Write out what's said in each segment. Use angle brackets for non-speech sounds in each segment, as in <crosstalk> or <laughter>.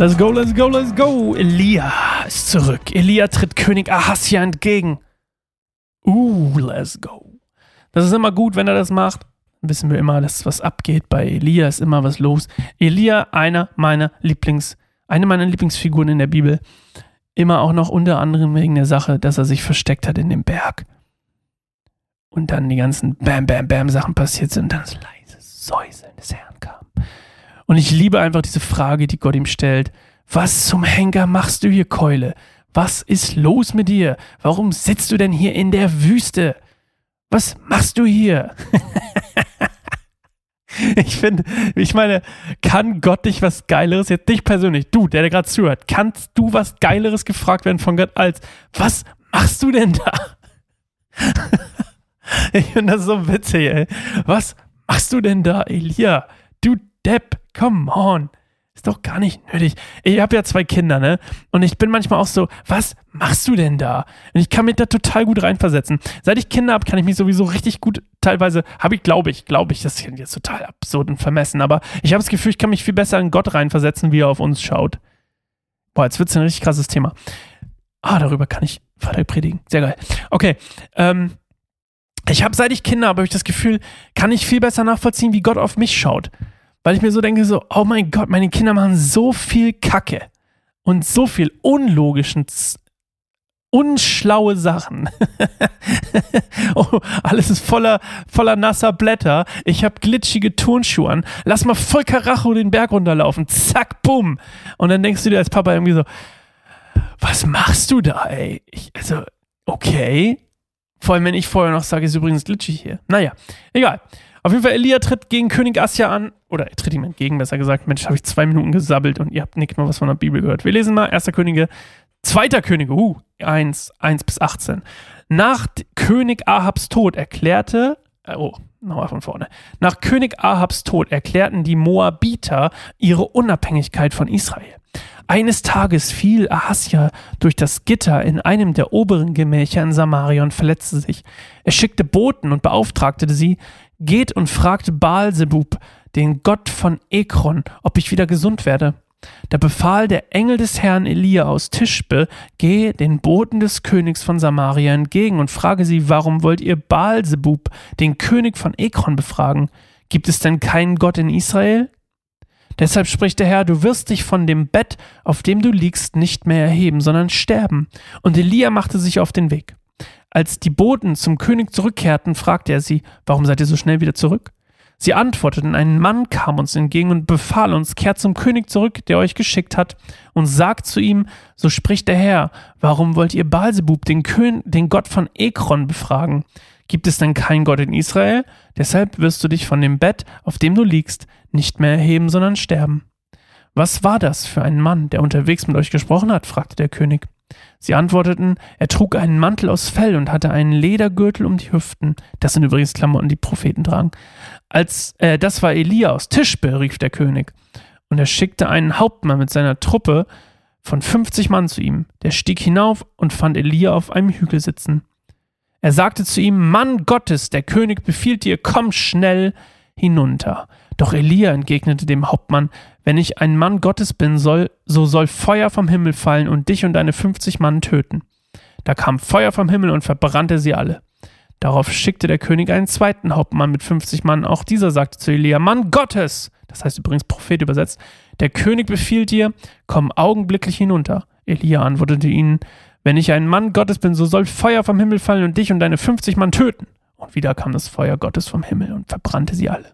Let's go, let's go, let's go. Elia ist zurück. Elia tritt König Ahasja entgegen. Uh, let's go. Das ist immer gut, wenn er das macht. Dann wissen wir immer, dass was abgeht. Bei Elia ist immer was los. Elia, einer meiner Lieblings, eine meiner Lieblingsfiguren in der Bibel. Immer auch noch unter anderem wegen der Sache, dass er sich versteckt hat in dem Berg. Und dann die ganzen Bam, Bam, Bam Sachen passiert sind und dann das leise Säuseln des Herrn kam. Und ich liebe einfach diese Frage, die Gott ihm stellt. Was zum Henker machst du hier, Keule? Was ist los mit dir? Warum sitzt du denn hier in der Wüste? Was machst du hier? <laughs> ich finde, ich meine, kann Gott dich was Geileres, jetzt dich persönlich, du, der, der gerade zuhört, kannst du was Geileres gefragt werden von Gott als, was machst du denn da? <laughs> ich finde das so witzig, ey. Was machst du denn da, Elia? Du Depp, come on. Ist doch gar nicht nötig. Ich habe ja zwei Kinder, ne? Und ich bin manchmal auch so, was machst du denn da? Und ich kann mich da total gut reinversetzen. Seit ich Kinder habe, kann ich mich sowieso richtig gut, teilweise, habe ich, glaube ich, glaube ich, das ist jetzt total absurd und vermessen, aber ich habe das Gefühl, ich kann mich viel besser in Gott reinversetzen, wie er auf uns schaut. Boah, jetzt wird es ein richtig krasses Thema. Ah, darüber kann ich Vater predigen. Sehr geil. Okay, ähm, ich habe, seit ich Kinder habe, habe ich das Gefühl, kann ich viel besser nachvollziehen, wie Gott auf mich schaut. Weil ich mir so denke, so, oh mein Gott, meine Kinder machen so viel Kacke und so viel unlogischen, unschlaue Sachen. <laughs> oh, alles ist voller, voller nasser Blätter. Ich habe glitschige Turnschuhe an. Lass mal voll Karacho den Berg runterlaufen. Zack, bumm. Und dann denkst du dir als Papa irgendwie so, was machst du da, ey? Ich, also, okay. Vor allem, wenn ich vorher noch sage, ist übrigens glitschig hier. Naja, egal. Auf jeden Fall, Elia tritt gegen König Asja an, oder er tritt ihm entgegen, besser gesagt. Mensch, habe ich zwei Minuten gesabbelt und ihr habt nicht mal was von der Bibel gehört. Wir lesen mal 1. Könige, 2. Könige, uh, 1, 1 bis 18. Nach König Ahabs Tod erklärte, äh, oh, nochmal von vorne. Nach König Ahabs Tod erklärten die Moabiter ihre Unabhängigkeit von Israel. Eines Tages fiel Ahasja durch das Gitter in einem der oberen Gemächer in Samaria und verletzte sich. Er schickte Boten und beauftragte sie, geht und fragt Baalsebub, den Gott von Ekron, ob ich wieder gesund werde. Da befahl der Engel des Herrn Elia aus Tischbe, geh den Boten des Königs von Samaria entgegen und frage sie, warum wollt ihr Baalsebub, den König von Ekron, befragen? Gibt es denn keinen Gott in Israel? Deshalb spricht der Herr, du wirst dich von dem Bett, auf dem du liegst, nicht mehr erheben, sondern sterben. Und Elia machte sich auf den Weg. Als die Boten zum König zurückkehrten, fragte er sie, warum seid ihr so schnell wieder zurück? Sie antworteten, ein Mann kam uns entgegen und befahl uns, kehrt zum König zurück, der euch geschickt hat, und sagt zu ihm, so spricht der Herr, warum wollt ihr Baalsebub, den, Kön den Gott von Ekron, befragen? Gibt es denn keinen Gott in Israel? Deshalb wirst du dich von dem Bett, auf dem du liegst, nicht mehr erheben, sondern sterben. Was war das für ein Mann, der unterwegs mit euch gesprochen hat? fragte der König. Sie antworteten, er trug einen Mantel aus Fell und hatte einen Ledergürtel um die Hüften. Das sind übrigens Klamotten, die Propheten tragen. Als äh, das war Elia aus Tischbe, rief der König. Und er schickte einen Hauptmann mit seiner Truppe von 50 Mann zu ihm. Der stieg hinauf und fand Elia auf einem Hügel sitzen. Er sagte zu ihm, Mann Gottes, der König befiehlt dir, komm schnell hinunter. Doch Elia entgegnete dem Hauptmann, wenn ich ein Mann Gottes bin, soll, so soll Feuer vom Himmel fallen und dich und deine fünfzig Mann töten. Da kam Feuer vom Himmel und verbrannte sie alle. Darauf schickte der König einen zweiten Hauptmann mit fünfzig Mann. Auch dieser sagte zu Elia, Mann Gottes, das heißt übrigens Prophet übersetzt, der König befiehlt dir, komm augenblicklich hinunter. Elia antwortete ihnen, wenn ich ein Mann Gottes bin, so soll Feuer vom Himmel fallen und dich und deine 50 Mann töten. Und wieder kam das Feuer Gottes vom Himmel und verbrannte sie alle.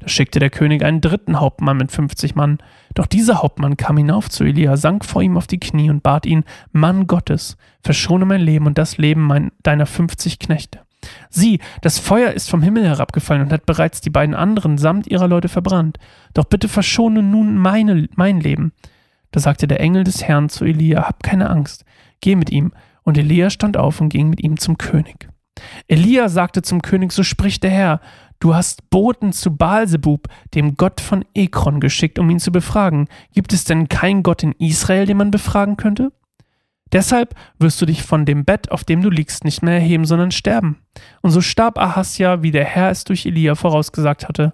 Da schickte der König einen dritten Hauptmann mit 50 Mann. Doch dieser Hauptmann kam hinauf zu Elia, sank vor ihm auf die Knie und bat ihn, Mann Gottes, verschone mein Leben und das Leben mein, deiner 50 Knechte. Sieh, das Feuer ist vom Himmel herabgefallen und hat bereits die beiden anderen samt ihrer Leute verbrannt. Doch bitte verschone nun meine, mein Leben. Da sagte der Engel des Herrn zu Elia, hab keine Angst, geh mit ihm. Und Elia stand auf und ging mit ihm zum König. Elia sagte zum König, so spricht der Herr, du hast Boten zu Baalsebub, dem Gott von Ekron, geschickt, um ihn zu befragen. Gibt es denn keinen Gott in Israel, den man befragen könnte? Deshalb wirst du dich von dem Bett, auf dem du liegst, nicht mehr erheben, sondern sterben. Und so starb Ahasja, wie der Herr es durch Elia vorausgesagt hatte.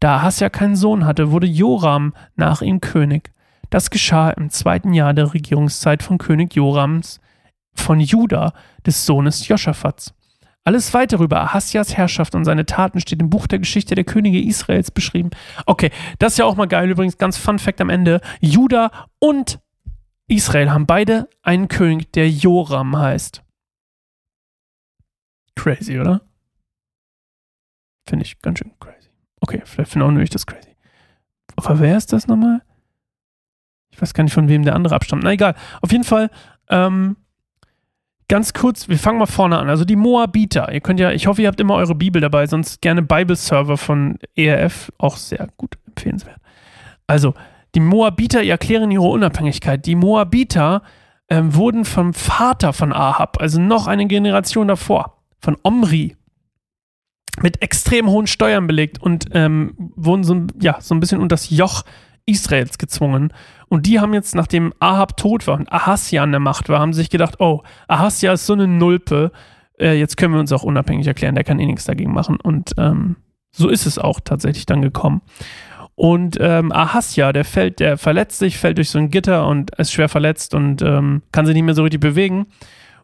Da Ahasja keinen Sohn hatte, wurde Joram nach ihm König. Das geschah im zweiten Jahr der Regierungszeit von König Jorams von Juda, des Sohnes Joschafats. Alles weitere über Ahasjas Herrschaft und seine Taten steht im Buch der Geschichte der Könige Israels beschrieben. Okay, das ist ja auch mal geil. Übrigens, ganz Fun Fact am Ende. Juda und Israel haben beide einen König, der Joram heißt. Crazy, oder? Finde ich ganz schön crazy. Okay, vielleicht finde auch nur ich das crazy. Aber wer ist das nochmal? Ich weiß gar nicht, von wem der andere abstammt. Na egal. Auf jeden Fall, ähm, ganz kurz, wir fangen mal vorne an. Also die Moabiter. Ihr könnt ja, ich hoffe, ihr habt immer eure Bibel dabei, sonst gerne Bible-Server von ERF, auch sehr gut empfehlenswert. Also, die Moabiter erklären ihre Unabhängigkeit. Die Moabiter ähm, wurden vom Vater von Ahab, also noch eine Generation davor, von Omri, mit extrem hohen Steuern belegt und ähm, wurden so, ja, so ein bisschen unter das Joch Israels gezwungen. Und die haben jetzt, nachdem Ahab tot war und Ahasja an der Macht war, haben sich gedacht, oh, Ahasja ist so eine Nulpe, äh, jetzt können wir uns auch unabhängig erklären, der kann eh nichts dagegen machen. Und ähm, so ist es auch tatsächlich dann gekommen. Und ähm, Ahasja, der fällt, der verletzt sich, fällt durch so ein Gitter und ist schwer verletzt und ähm, kann sich nicht mehr so richtig bewegen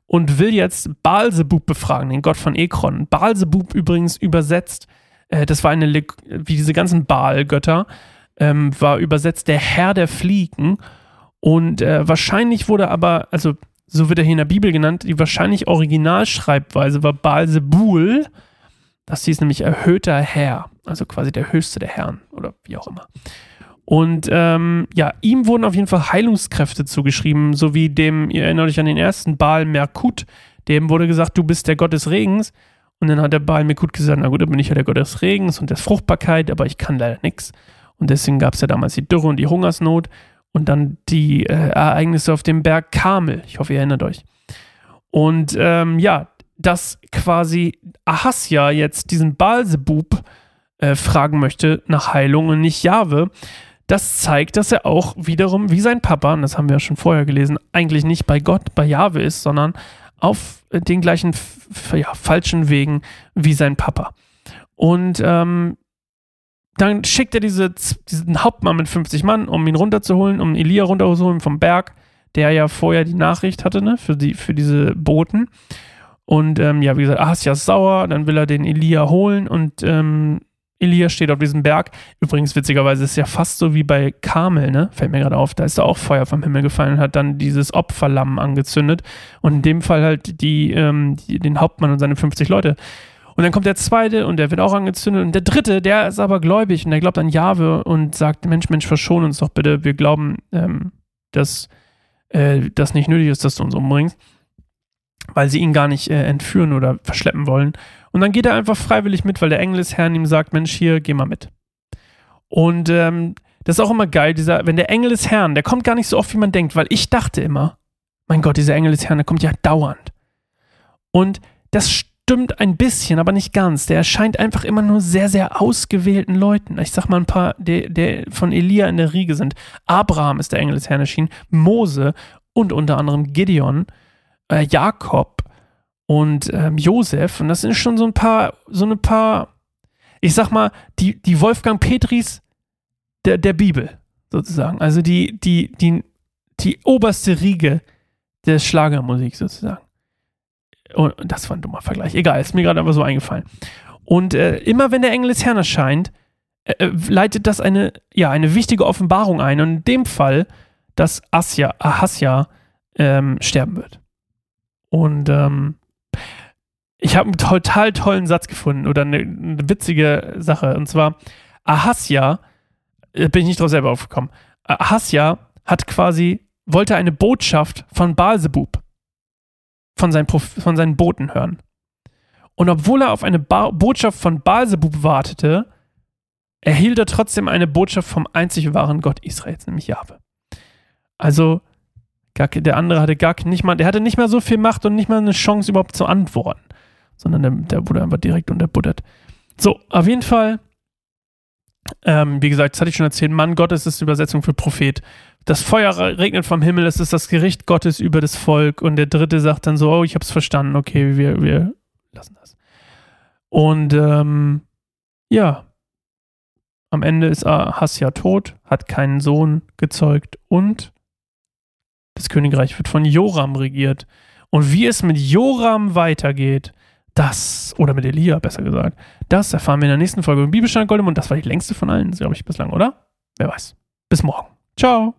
und will jetzt Baalsebub befragen, den Gott von Ekron. Baalsebub übrigens übersetzt, äh, das war eine, Le wie diese ganzen Baal-Götter, ähm, war übersetzt der Herr der Fliegen. Und äh, wahrscheinlich wurde aber, also so wird er hier in der Bibel genannt, die wahrscheinlich Originalschreibweise war Baalsebul. Das hieß nämlich erhöhter Herr, also quasi der höchste der Herren oder wie auch immer. Und ähm, ja, ihm wurden auf jeden Fall Heilungskräfte zugeschrieben, so wie dem, ihr erinnert euch an den ersten Baal Merkut, dem wurde gesagt, du bist der Gott des Regens. Und dann hat der Baal Merkut gesagt, na gut, dann bin ich ja der Gott des Regens und der Fruchtbarkeit, aber ich kann leider nichts. Und deswegen gab es ja damals die Dürre und die Hungersnot und dann die äh, Ereignisse auf dem Berg Kamel. Ich hoffe, ihr erinnert euch. Und ähm, ja, dass quasi Ahasja jetzt diesen Baalsebub äh, fragen möchte nach Heilung und nicht Jahwe, das zeigt, dass er auch wiederum wie sein Papa, und das haben wir ja schon vorher gelesen, eigentlich nicht bei Gott, bei Jahwe ist, sondern auf den gleichen ja, falschen Wegen wie sein Papa. Und ähm, dann schickt er diese, diesen Hauptmann mit 50 Mann, um ihn runterzuholen, um Elia runterzuholen vom Berg, der ja vorher die Nachricht hatte, ne, für, die, für diese Boten. Und ähm, ja, wie gesagt, Ahasja ist sauer, dann will er den Elia holen und ähm, Elia steht auf diesem Berg. Übrigens, witzigerweise ist ja fast so wie bei Kamel, ne? Fällt mir gerade auf. Da ist da auch Feuer vom Himmel gefallen und hat dann dieses Opferlamm angezündet. Und in dem Fall halt die, ähm, die, den Hauptmann und seine 50 Leute. Und dann kommt der zweite und der wird auch angezündet. Und der dritte, der ist aber gläubig und der glaubt an Jahwe und sagt: Mensch, Mensch, verschon uns doch bitte. Wir glauben, ähm, dass äh, das nicht nötig ist, dass du uns umbringst. Weil sie ihn gar nicht äh, entführen oder verschleppen wollen. Und dann geht er einfach freiwillig mit, weil der Engel des Herrn ihm sagt: Mensch, hier, geh mal mit. Und ähm, das ist auch immer geil, dieser, wenn der Engel des Herrn, der kommt gar nicht so oft, wie man denkt, weil ich dachte immer, mein Gott, dieser Engel des Herrn, der kommt ja dauernd. Und das stimmt stimmt ein bisschen, aber nicht ganz. Der erscheint einfach immer nur sehr, sehr ausgewählten Leuten. Ich sag mal ein paar, der, der von Elia in der Riege sind. Abraham ist der Engel des Herrn erschienen, Mose und unter anderem Gideon, äh, Jakob und ähm, Josef. Und das sind schon so ein paar, so ein paar, ich sag mal, die, die Wolfgang Petris der, der Bibel, sozusagen. Also die, die, die, die oberste Riege der Schlagermusik sozusagen. Und das war ein dummer Vergleich. Egal, ist mir gerade aber so eingefallen. Und äh, immer wenn der Engel des Herrn erscheint, äh, äh, leitet das eine, ja, eine wichtige Offenbarung ein. Und in dem Fall, dass Asja, Ahasja ähm, sterben wird. Und ähm, ich habe einen total tollen Satz gefunden oder eine, eine witzige Sache. Und zwar, Ahasja, äh, bin ich nicht drauf selber aufgekommen. Ahasja hat quasi, wollte eine Botschaft von Baalsebub von seinen, von seinen Boten hören. Und obwohl er auf eine ba Botschaft von Baalsebub wartete, erhielt er trotzdem eine Botschaft vom einzig wahren Gott Israels, nämlich Jahwe. Also, der andere hatte gar nicht mal, der hatte nicht mal so viel Macht und nicht mal eine Chance überhaupt zu antworten, sondern der, der wurde einfach direkt unterbuttert. So, auf jeden Fall, ähm, wie gesagt, das hatte ich schon erzählt, Mann Gottes ist die Übersetzung für Prophet das Feuer regnet vom Himmel, es ist das Gericht Gottes über das Volk. Und der dritte sagt dann so, oh, ich hab's verstanden, okay, wir, wir lassen das. Und ähm, ja, am Ende ist Ahasja tot, hat keinen Sohn gezeugt und das Königreich wird von Joram regiert. Und wie es mit Joram weitergeht, das, oder mit Elia besser gesagt, das erfahren wir in der nächsten Folge im Bibelstein Gold und das war die längste von allen, glaube ich, bislang, oder? Wer weiß. Bis morgen. Ciao.